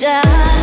die